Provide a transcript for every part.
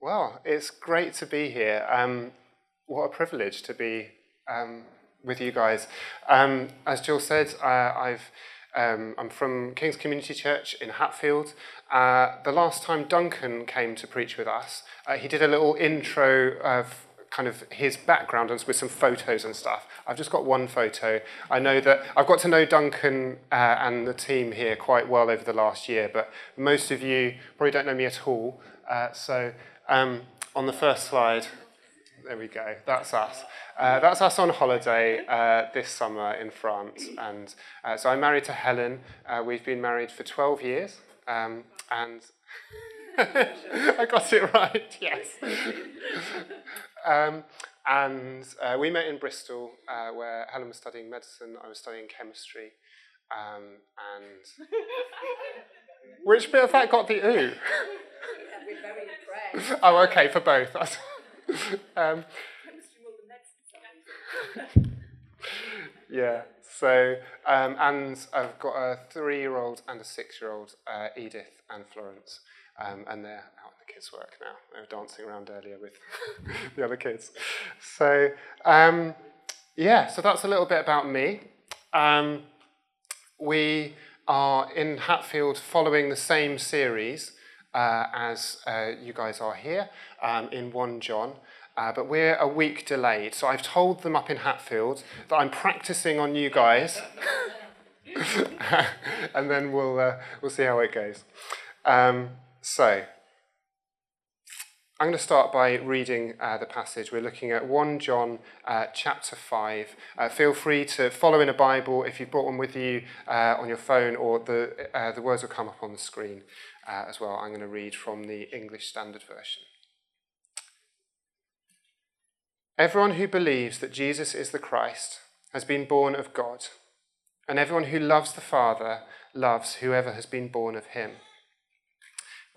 Well, it's great to be here. Um, what a privilege to be um, with you guys. Um, as Jill said, I've, um, I'm from King's Community Church in Hatfield. Uh, the last time Duncan came to preach with us, uh, he did a little intro of kind of his background and with some photos and stuff. I've just got one photo. I know that I've got to know Duncan uh, and the team here quite well over the last year, but most of you probably don't know me at all. Uh, so um, on the first slide, there we go. That's us. Uh, that's us on holiday uh, this summer in France. And uh, so I'm married to Helen. Uh, we've been married for 12 years. Um, and I got it right, yes. um, and uh, we met in Bristol, uh, where Helen was studying medicine, I was studying chemistry. Um, and which bit of that got the ooh? oh, okay, for both. um, yeah. So, um, and I've got a three-year-old and a six-year-old, uh, Edith and Florence, um, and they're out in the kids' work now. They were dancing around earlier with the other kids. So, um, yeah. So that's a little bit about me. We are in Hatfield following the same series uh, as uh, you guys are here um, in 1 John. Uh, but we're a week delayed. So I've told them up in Hatfield that I'm practicing on you guys. and then we'll, uh, we'll see how it goes. Um, so, I'm going to start by reading uh, the passage. We're looking at 1 John uh, chapter 5. Uh, feel free to follow in a Bible if you've brought one with you uh, on your phone, or the, uh, the words will come up on the screen uh, as well. I'm going to read from the English Standard Version. Everyone who believes that Jesus is the Christ has been born of God, and everyone who loves the Father loves whoever has been born of him.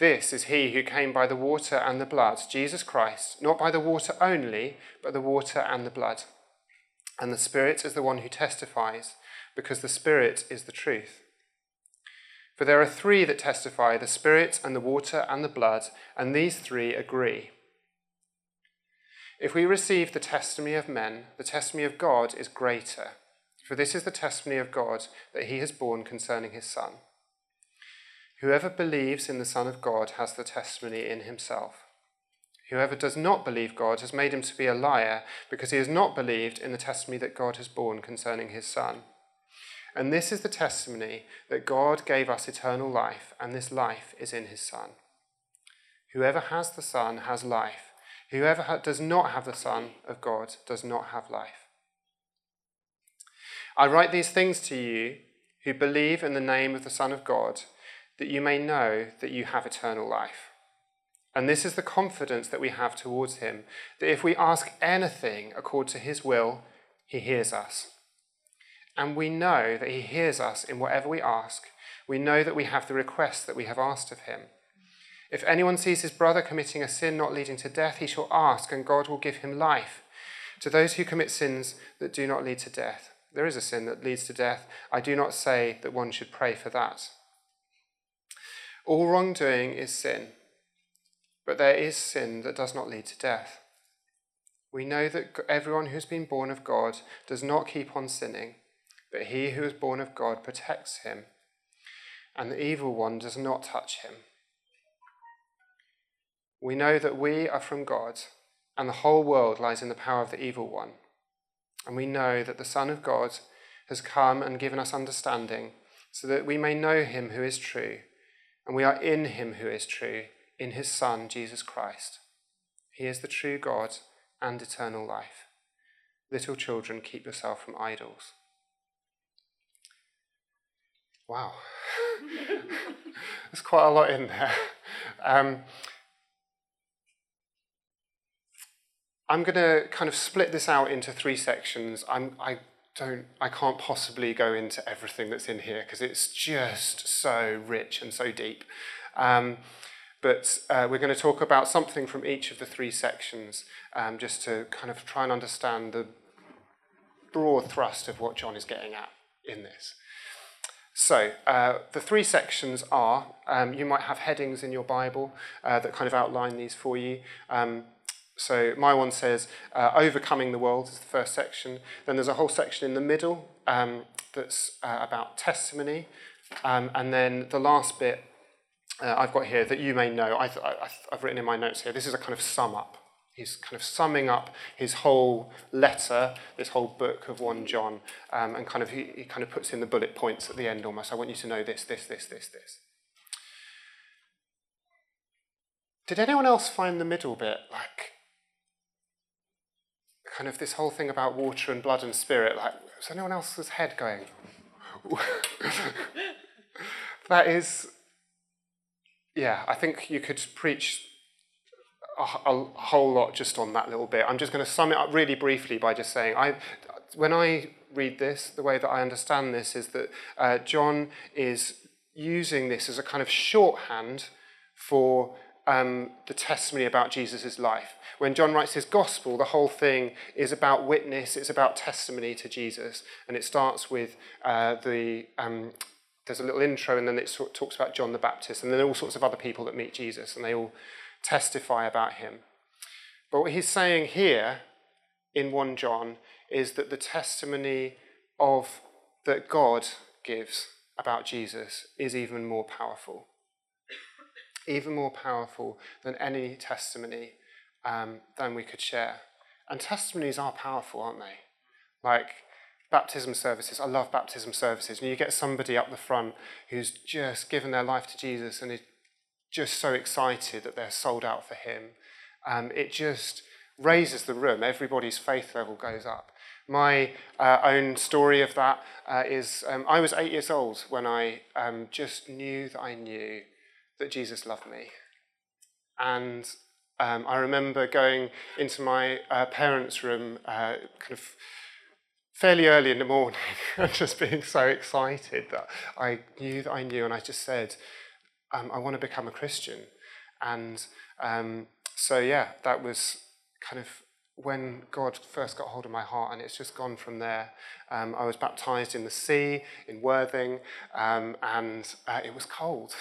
This is he who came by the water and the blood, Jesus Christ, not by the water only, but the water and the blood. And the Spirit is the one who testifies, because the Spirit is the truth. For there are three that testify the Spirit and the water and the blood, and these three agree. If we receive the testimony of men, the testimony of God is greater. For this is the testimony of God that he has borne concerning his Son. Whoever believes in the Son of God has the testimony in himself. Whoever does not believe God has made him to be a liar, because he has not believed in the testimony that God has borne concerning his Son. And this is the testimony that God gave us eternal life, and this life is in his Son. Whoever has the Son has life. Whoever ha- does not have the Son of God does not have life. I write these things to you who believe in the name of the Son of God that you may know that you have eternal life. And this is the confidence that we have towards him, that if we ask anything according to his will, he hears us. And we know that he hears us in whatever we ask. We know that we have the request that we have asked of him. If anyone sees his brother committing a sin not leading to death, he shall ask, and God will give him life. To those who commit sins that do not lead to death, there is a sin that leads to death. I do not say that one should pray for that. All wrongdoing is sin, but there is sin that does not lead to death. We know that everyone who's been born of God does not keep on sinning, but he who is born of God protects him, and the evil one does not touch him. We know that we are from God, and the whole world lies in the power of the evil one. And we know that the Son of God has come and given us understanding, so that we may know him who is true and we are in him who is true, in his Son, Jesus Christ. He is the true God and eternal life. Little children, keep yourself from idols. Wow. There's quite a lot in there. Um, I'm going to kind of split this out into three sections. I'm, I don't, I can't possibly go into everything that's in here because it's just so rich and so deep. Um, but uh, we're going to talk about something from each of the three sections um, just to kind of try and understand the broad thrust of what John is getting at in this. So, uh, the three sections are um, you might have headings in your Bible uh, that kind of outline these for you. Um, so, my one says uh, Overcoming the World is the first section. Then there's a whole section in the middle um, that's uh, about testimony. Um, and then the last bit uh, I've got here that you may know, I have written in my notes here, this is a kind of sum up he's kind of summing up his whole letter, this whole book of 1 John, um, and kind of he, he kind of puts in the bullet points at the end almost. I want you to know this, this, this, this, this. Did anyone else find the middle bit like kind of this whole thing about water and blood and spirit? Like, is anyone else's head going? that is, yeah, I think you could preach a, a, whole lot just on that little bit. I'm just going to sum it up really briefly by just saying, I, when I read this, the way that I understand this is that uh, John is using this as a kind of shorthand for um, the testimony about Jesus' life. When John writes his gospel, the whole thing is about witness, it's about testimony to Jesus. And it starts with uh, the, um, there's a little intro, and then it sort of talks about John the Baptist, and then all sorts of other people that meet Jesus, and they all testify about him. But what he's saying here in 1 John is that the testimony of that God gives about Jesus is even more powerful. Even more powerful than any testimony um, than we could share. And testimonies are powerful, aren't they? Like baptism services. I love baptism services. And you get somebody up the front who's just given their life to Jesus and is just so excited that they're sold out for him. Um, it just raises the room. Everybody's faith level goes up. My uh, own story of that uh, is um, I was eight years old when I um, just knew that I knew that Jesus loved me. And um, I remember going into my uh, parents' room uh, kind of fairly early in the morning and just being so excited that I knew that I knew. And I just said, um, I want to become a Christian. And um, so, yeah, that was kind of when God first got hold of my heart, and it's just gone from there. Um, I was baptized in the sea in Worthing, um, and uh, it was cold,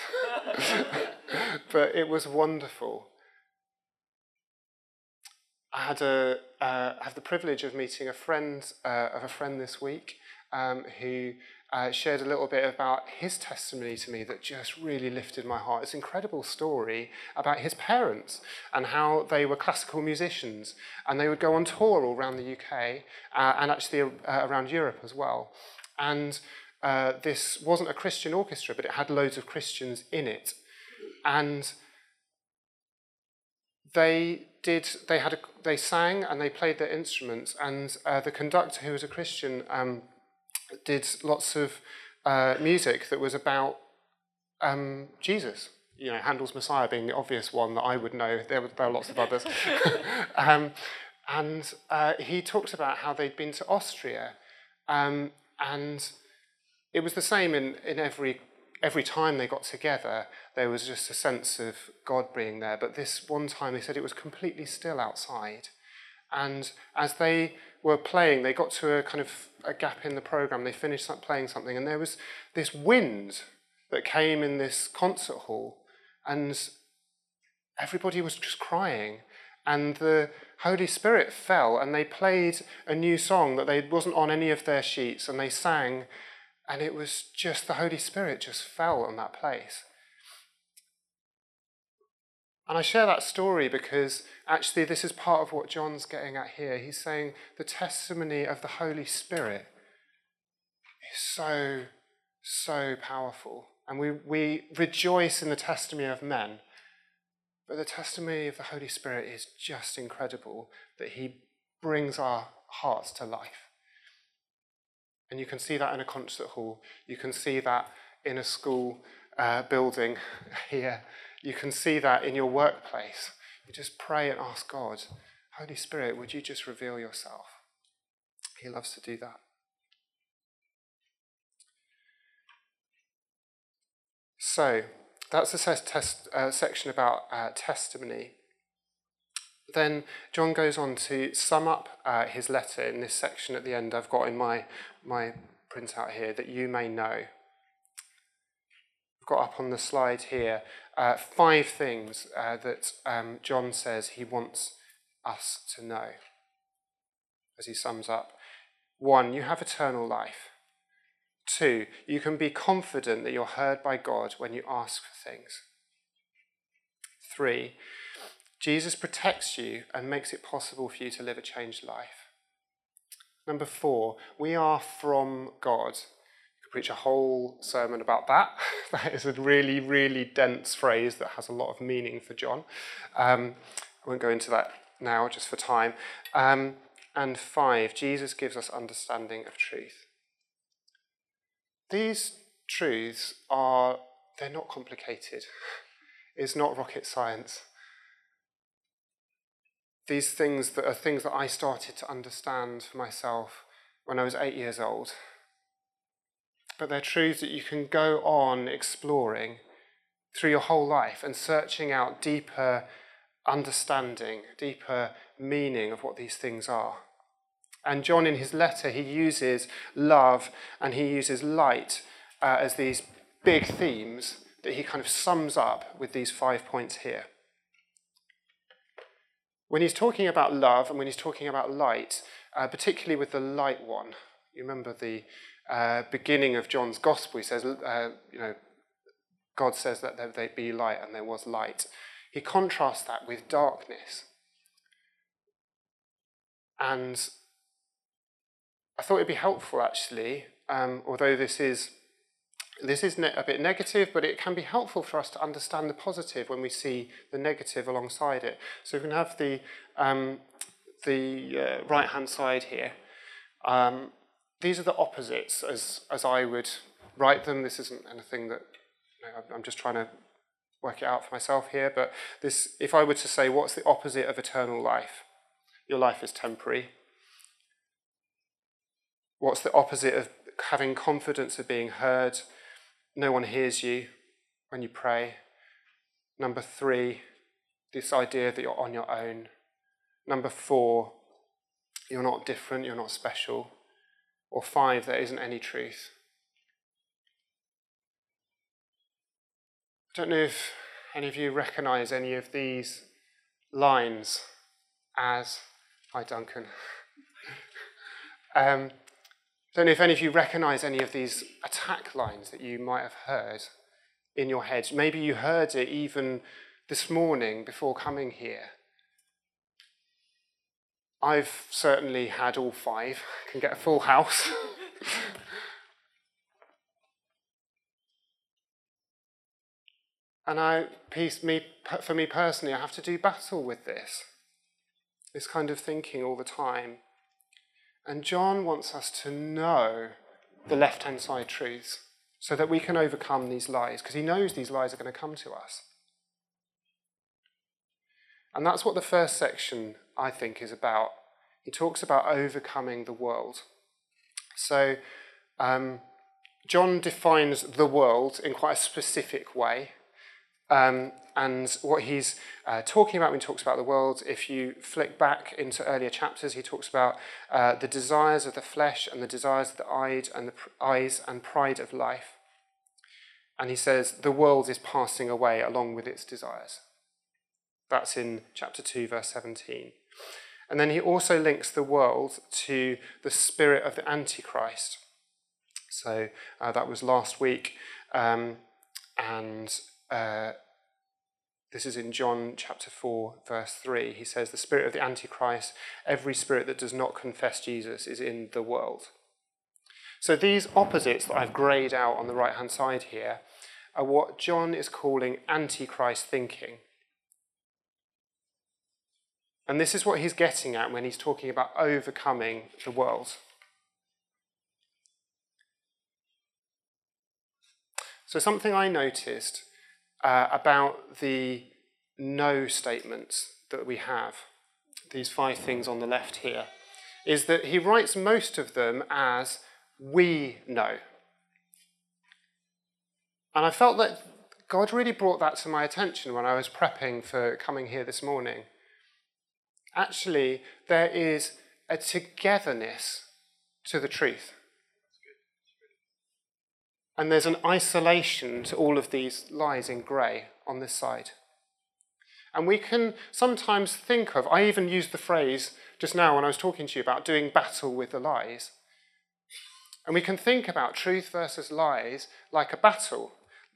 but it was wonderful. I had a uh, the privilege of meeting a friend uh, of a friend this week um, who uh, shared a little bit about his testimony to me that just really lifted my heart. It's an incredible story about his parents and how they were classical musicians and they would go on tour all around the UK uh, and actually uh, around Europe as well. And uh, this wasn't a Christian orchestra, but it had loads of Christians in it. And they did they had a, they sang and they played their instruments and uh, the conductor who was a Christian um, did lots of uh, music that was about um, Jesus. You know, Handel's Messiah being the obvious one that I would know. There, there are lots of others. um, and uh, he talked about how they'd been to Austria. Um, and it was the same in, in every, every time they got together. There was just a sense of God being there. But this one time they said it was completely still outside. And as they were playing, they got to a kind of a gap in the program. They finished playing something, and there was this wind that came in this concert hall, and everybody was just crying. And the Holy Spirit fell, and they played a new song that they wasn't on any of their sheets, and they sang, and it was just the Holy Spirit just fell on that place. And I share that story because actually this is part of what John's getting at here. He's saying the testimony of the Holy Spirit is so, so powerful. And we, we rejoice in the testimony of men. But the testimony of the Holy Spirit is just incredible that he brings our hearts to life. And you can see that in a concert hall. You can see that in a school uh, building here. You can see that in your workplace. You just pray and ask God, Holy Spirit, would you just reveal yourself? He loves to do that. So, that's the test, uh, section about uh, testimony. Then John goes on to sum up uh, his letter in this section at the end. I've got in my, my printout here that you may know. I've got up on the slide here uh, five things uh, that um, John says he wants us to know as he sums up. One, you have eternal life. Two, you can be confident that you're heard by God when you ask for things. Three, Jesus protects you and makes it possible for you to live a changed life. Number four, we are from God. Preach a whole sermon about that. that is a really, really dense phrase that has a lot of meaning for John. Um, I won't go into that now just for time. Um, and five, Jesus gives us understanding of truth. These truths are, they're not complicated. It's not rocket science. These things that are things that I started to understand for myself when I was eight years old. But they're truths that you can go on exploring through your whole life and searching out deeper understanding, deeper meaning of what these things are. And John, in his letter, he uses love and he uses light uh, as these big themes that he kind of sums up with these five points here. When he's talking about love and when he's talking about light, uh, particularly with the light one, you remember the uh, beginning of John's gospel, he says, uh, you know, God says that there, there be light and there was light. He contrasts that with darkness. And I thought it'd be helpful actually, um, although this is this is ne- a bit negative, but it can be helpful for us to understand the positive when we see the negative alongside it. So we can have the um, the uh, right hand side here. Um, these are the opposites as as I would write them. This isn't anything that I'm just trying to work it out for myself here, but this, if I were to say, what's the opposite of eternal life? Your life is temporary. What's the opposite of having confidence of being heard? No one hears you when you pray. Number three, this idea that you're on your own. Number four, you're not different, you're not special. Or five, there isn't any truth. I don't know if any of you recognize any of these lines as. Hi, Duncan. um, don't know if any of you recognize any of these attack lines that you might have heard in your head. Maybe you heard it even this morning before coming here. I've certainly had all five, can get a full house. And I, me, for me personally, I have to do battle with this, this kind of thinking all the time. And John wants us to know the left hand side truths so that we can overcome these lies, because he knows these lies are going to come to us. And that's what the first section, I think, is about. He talks about overcoming the world. So, um, John defines the world in quite a specific way. Um, and what he's uh, talking about when he talks about the world, if you flick back into earlier chapters, he talks about uh, the desires of the flesh and the desires of the eyes and the eyes and pride of life. And he says the world is passing away along with its desires. That's in chapter 2, verse 17. And then he also links the world to the spirit of the Antichrist. So uh, that was last week. Um, and uh, this is in John chapter 4, verse 3. He says, The spirit of the Antichrist, every spirit that does not confess Jesus, is in the world. So these opposites that I've grayed out on the right hand side here are what John is calling Antichrist thinking. And this is what he's getting at when he's talking about overcoming the world. So, something I noticed uh, about the no statements that we have. these five things on the left here, is that he writes most of them as we know. And I felt that God really brought that to my attention when I was prepping for coming here this morning. Actually, there is a togetherness to the truth. And there's an isolation to all of these lies in grey on this side. And we can sometimes think of, I even used the phrase just now when I was talking to you about doing battle with the lies. And we can think about truth versus lies like a battle,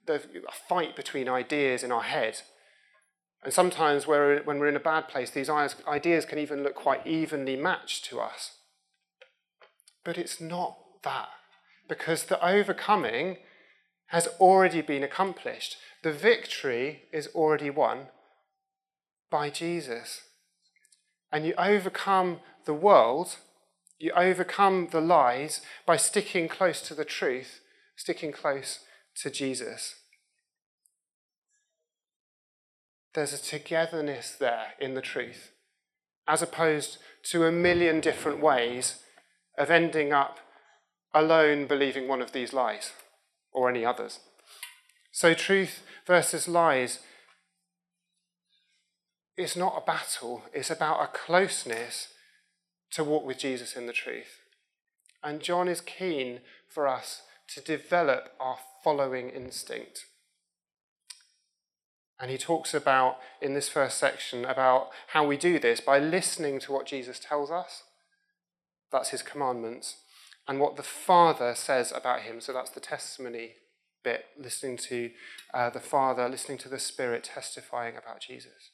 a fight between ideas in our head. And sometimes when we're in a bad place, these ideas can even look quite evenly matched to us. But it's not that, because the overcoming has already been accomplished. The victory is already won by Jesus. And you overcome the world, you overcome the lies by sticking close to the truth, sticking close to Jesus. There's a togetherness there in the truth, as opposed to a million different ways of ending up alone believing one of these lies or any others. So, truth versus lies it's not a battle, it's about a closeness to walk with Jesus in the truth. And John is keen for us to develop our following instinct. And he talks about, in this first section, about how we do this by listening to what Jesus tells us. That's his commandments. And what the Father says about him. So that's the testimony bit, listening to uh, the Father, listening to the Spirit testifying about Jesus.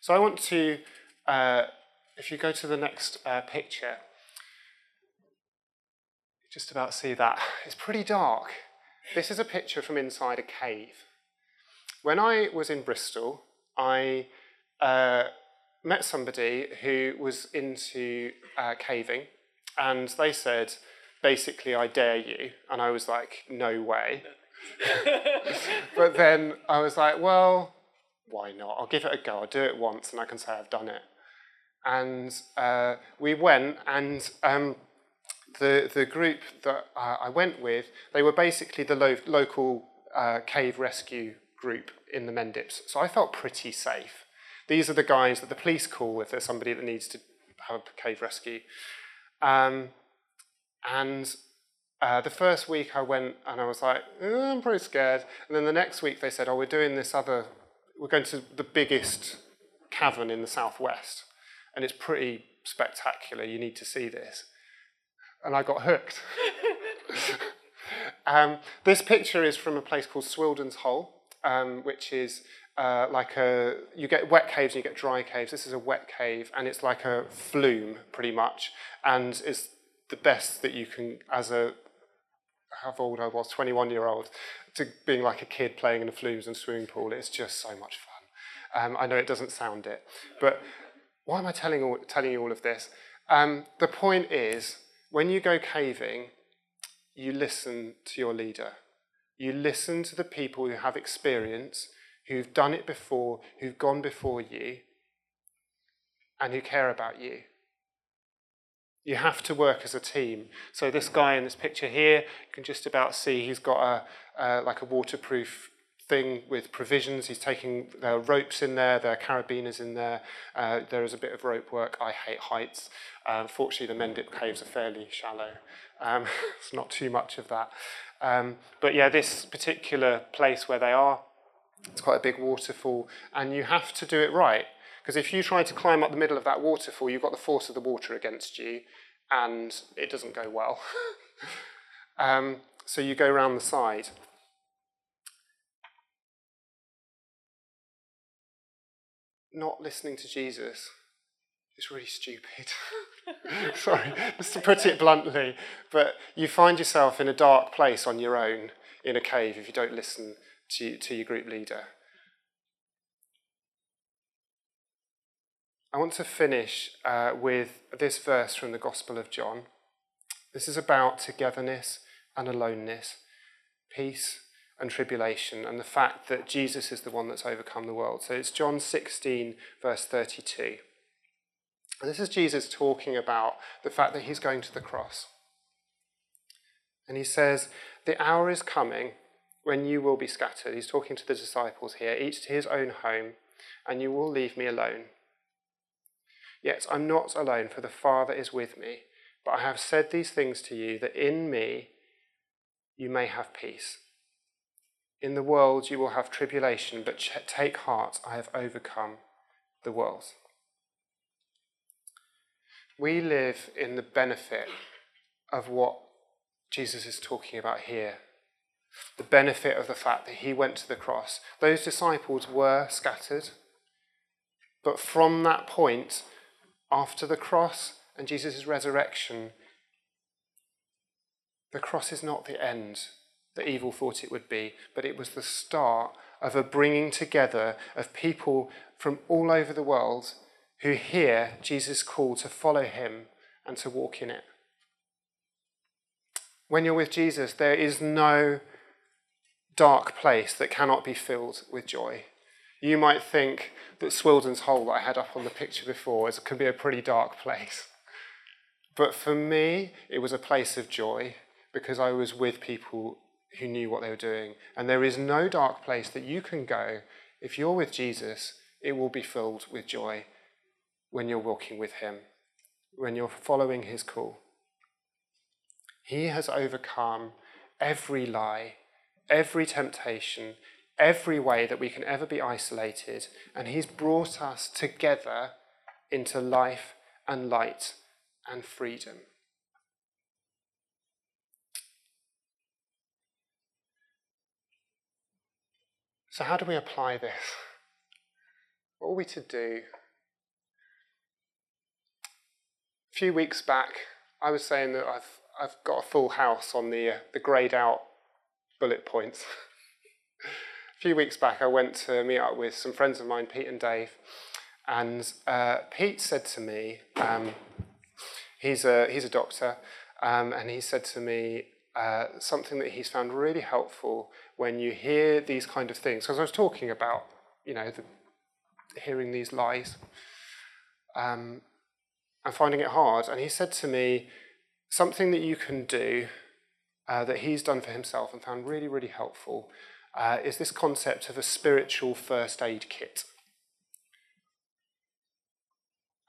So I want to, uh, if you go to the next uh, picture, just about see that. It's pretty dark. This is a picture from inside a cave. When I was in Bristol, I uh, met somebody who was into uh, caving, and they said, basically, I dare you. And I was like, no way. but then I was like, well, why not? I'll give it a go. I'll do it once and I can say I've done it. And uh, we went, and um, the, the group that uh, I went with, they were basically the lo- local uh, cave rescue group in the Mendips. So I felt pretty safe. These are the guys that the police call if there's somebody that needs to have a cave rescue. Um, and uh, the first week I went and I was like, oh, I'm pretty scared. And then the next week they said, oh, we're doing this other we're going to the biggest cavern in the southwest, and it's pretty spectacular. You need to see this. And I got hooked. um, this picture is from a place called Swildon's Hole, um, which is uh, like a you get wet caves and you get dry caves. This is a wet cave, and it's like a flume pretty much, and it's the best that you can as a how old I was, 21 year old, to being like a kid playing in the flumes and swimming pool. It's just so much fun. Um, I know it doesn't sound it, but why am I telling, all, telling you all of this? Um, the point is, when you go caving, you listen to your leader. You listen to the people who have experience, who've done it before, who've gone before you, and who care about you. You have to work as a team. So this guy in this picture here, you can just about see he's got a uh, like a waterproof thing with provisions. He's taking there are ropes in there, there are carabiners in there. Uh, there is a bit of rope work. I hate heights. Uh, fortunately, the Mendip caves are fairly shallow. Um, it's not too much of that. Um, but yeah, this particular place where they are, it's quite a big waterfall, and you have to do it right. Because if you try to climb up the middle of that waterfall, you've got the force of the water against you, and it doesn't go well. um, so you go around the side. Not listening to Jesus is really stupid. Sorry, just to put it bluntly. But you find yourself in a dark place on your own in a cave if you don't listen to, to your group leader. I want to finish uh, with this verse from the Gospel of John. This is about togetherness and aloneness, peace and tribulation, and the fact that Jesus is the one that's overcome the world. So it's John 16, verse 32. This is Jesus talking about the fact that he's going to the cross. And he says, The hour is coming when you will be scattered. He's talking to the disciples here, each to his own home, and you will leave me alone. Yet I'm not alone, for the Father is with me. But I have said these things to you, that in me you may have peace. In the world you will have tribulation, but take heart, I have overcome the world. We live in the benefit of what Jesus is talking about here. The benefit of the fact that he went to the cross. Those disciples were scattered, but from that point, after the cross and Jesus' resurrection, the cross is not the end that evil thought it would be, but it was the start of a bringing together of people from all over the world who hear Jesus' call to follow him and to walk in it. When you're with Jesus, there is no dark place that cannot be filled with joy. You might think that Swildon's Hole that I had up on the picture before is, can be a pretty dark place. But for me, it was a place of joy because I was with people who knew what they were doing. And there is no dark place that you can go. If you're with Jesus, it will be filled with joy when you're walking with Him, when you're following His call. He has overcome every lie, every temptation, every way that we can ever be isolated, and He's brought us together into life and light and freedom. So, how do we apply this? What are we to do? A few weeks back, I was saying that I've, I've got a full house on the, uh, the greyed out bullet points. a few weeks back, I went to meet up with some friends of mine, Pete and Dave, and uh, Pete said to me, um, he's, a, he's a doctor, um, and he said to me, uh, something that he's found really helpful when you hear these kind of things. Because I was talking about, you know, the, hearing these lies um, and finding it hard. And he said to me, something that you can do uh, that he's done for himself and found really, really helpful uh, is this concept of a spiritual first aid kit.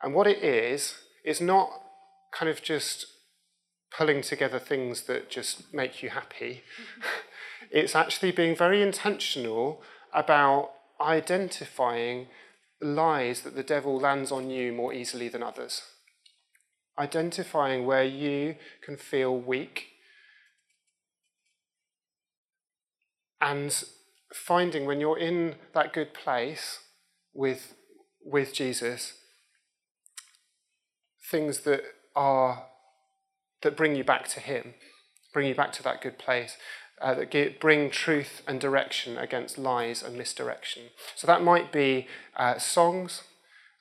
And what it is, is not kind of just pulling together things that just make you happy. it's actually being very intentional about identifying lies that the devil lands on you more easily than others. Identifying where you can feel weak and finding when you're in that good place with, with Jesus, things that are that bring you back to Him, bring you back to that good place, uh, that bring truth and direction against lies and misdirection. So that might be uh, songs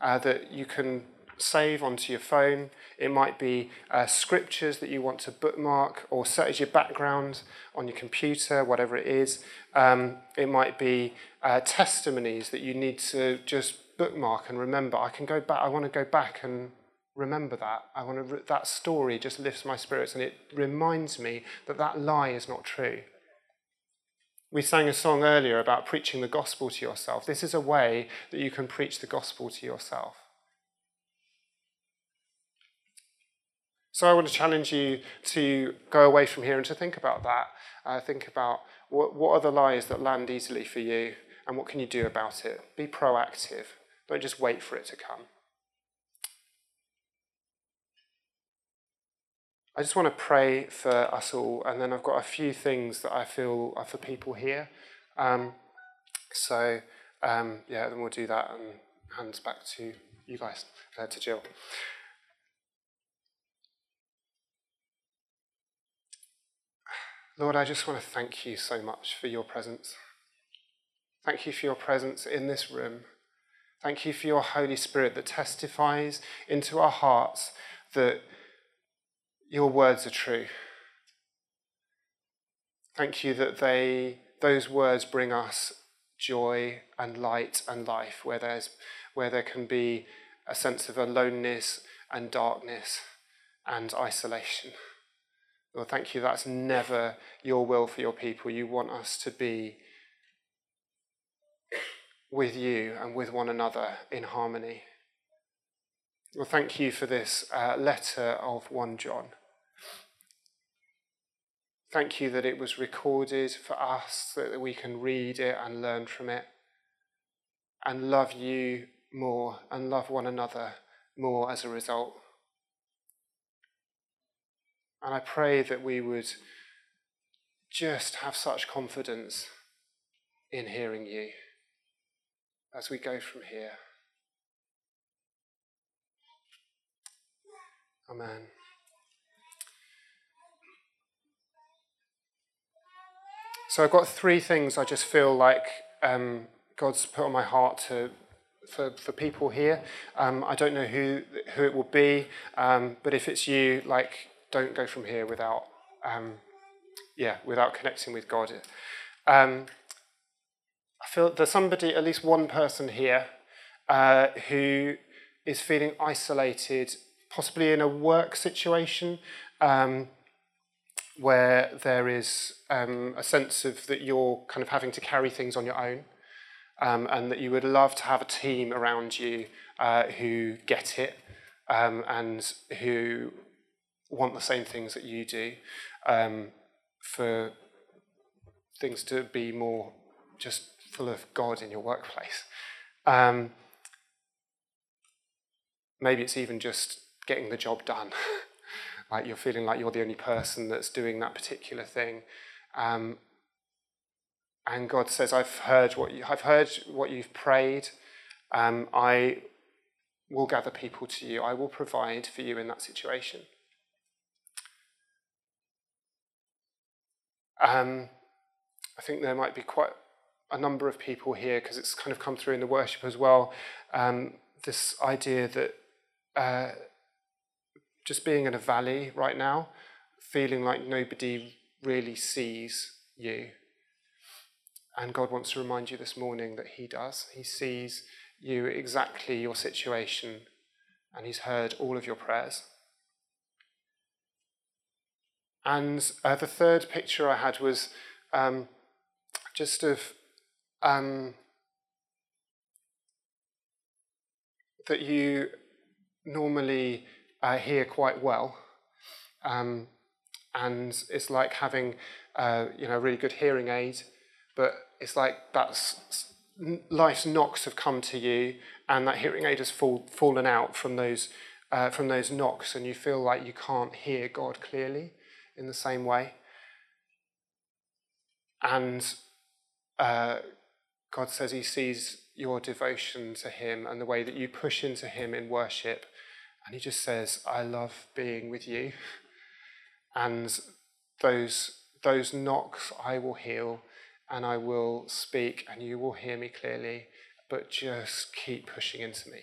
uh, that you can save onto your phone. It might be uh, scriptures that you want to bookmark or set as your background on your computer, whatever it is. Um, it might be uh, testimonies that you need to just bookmark and remember. I can go back. I want to go back and remember that. I want to, that story just lifts my spirits and it reminds me that that lie is not true. We sang a song earlier about preaching the gospel to yourself. This is a way that you can preach the gospel to yourself. So I want to challenge you to go away from here and to think about that. Uh, think about what, what are the lies that land easily for you and what can you do about it. Be proactive. Don't just wait for it to come. I just want to pray for us all, and then I've got a few things that I feel are for people here. Um, so, um, yeah, then we'll do that and hands back to you guys, uh, to Jill. Lord, I just want to thank you so much for your presence. Thank you for your presence in this room. Thank you for your Holy Spirit that testifies into our hearts that your words are true. Thank you that they, those words bring us joy and light and life where, there's, where there can be a sense of aloneness and darkness and isolation. Lord, thank you that's never your will for your people. You want us to be with you and with one another in harmony. Well, thank you for this uh, letter of 1 John. Thank you that it was recorded for us, that we can read it and learn from it and love you more and love one another more as a result. And I pray that we would just have such confidence in hearing you as we go from here. Amen. So I've got three things I just feel like um, God's put on my heart to for, for people here. Um, I don't know who who it will be, um, but if it's you, like, don't go from here without, um, yeah, without connecting with God. Um, I feel there's somebody, at least one person here, uh, who is feeling isolated, possibly in a work situation. Um, where there is um, a sense of that you're kind of having to carry things on your own um, and that you would love to have a team around you uh, who get it um, and who want the same things that you do um, for things to be more just full of God in your workplace. Um, maybe it's even just getting the job done. like you're feeling like you're the only person that's doing that particular thing. Um, and God says, I've heard what, you, I've heard what you've prayed. Um, I will gather people to you. I will provide for you in that situation. Um, I think there might be quite a number of people here because it's kind of come through in the worship as well. Um, this idea that uh, just being in a valley right now, feeling like nobody really sees you and God wants to remind you this morning that He does. He sees you exactly your situation and He's heard all of your prayers. And uh, the third picture I had was um, just of um, that you normally uh, hear quite well. Um, and it's like having uh, you know, a really good hearing aid but it's like that's life's knocks have come to you, and that hearing aid has fall, fallen out from those uh, from those knocks, and you feel like you can't hear God clearly in the same way. And uh, God says He sees your devotion to Him and the way that you push into Him in worship, and He just says, "I love being with you," and those those knocks I will heal and I will speak and you will hear me clearly, but just keep pushing into me.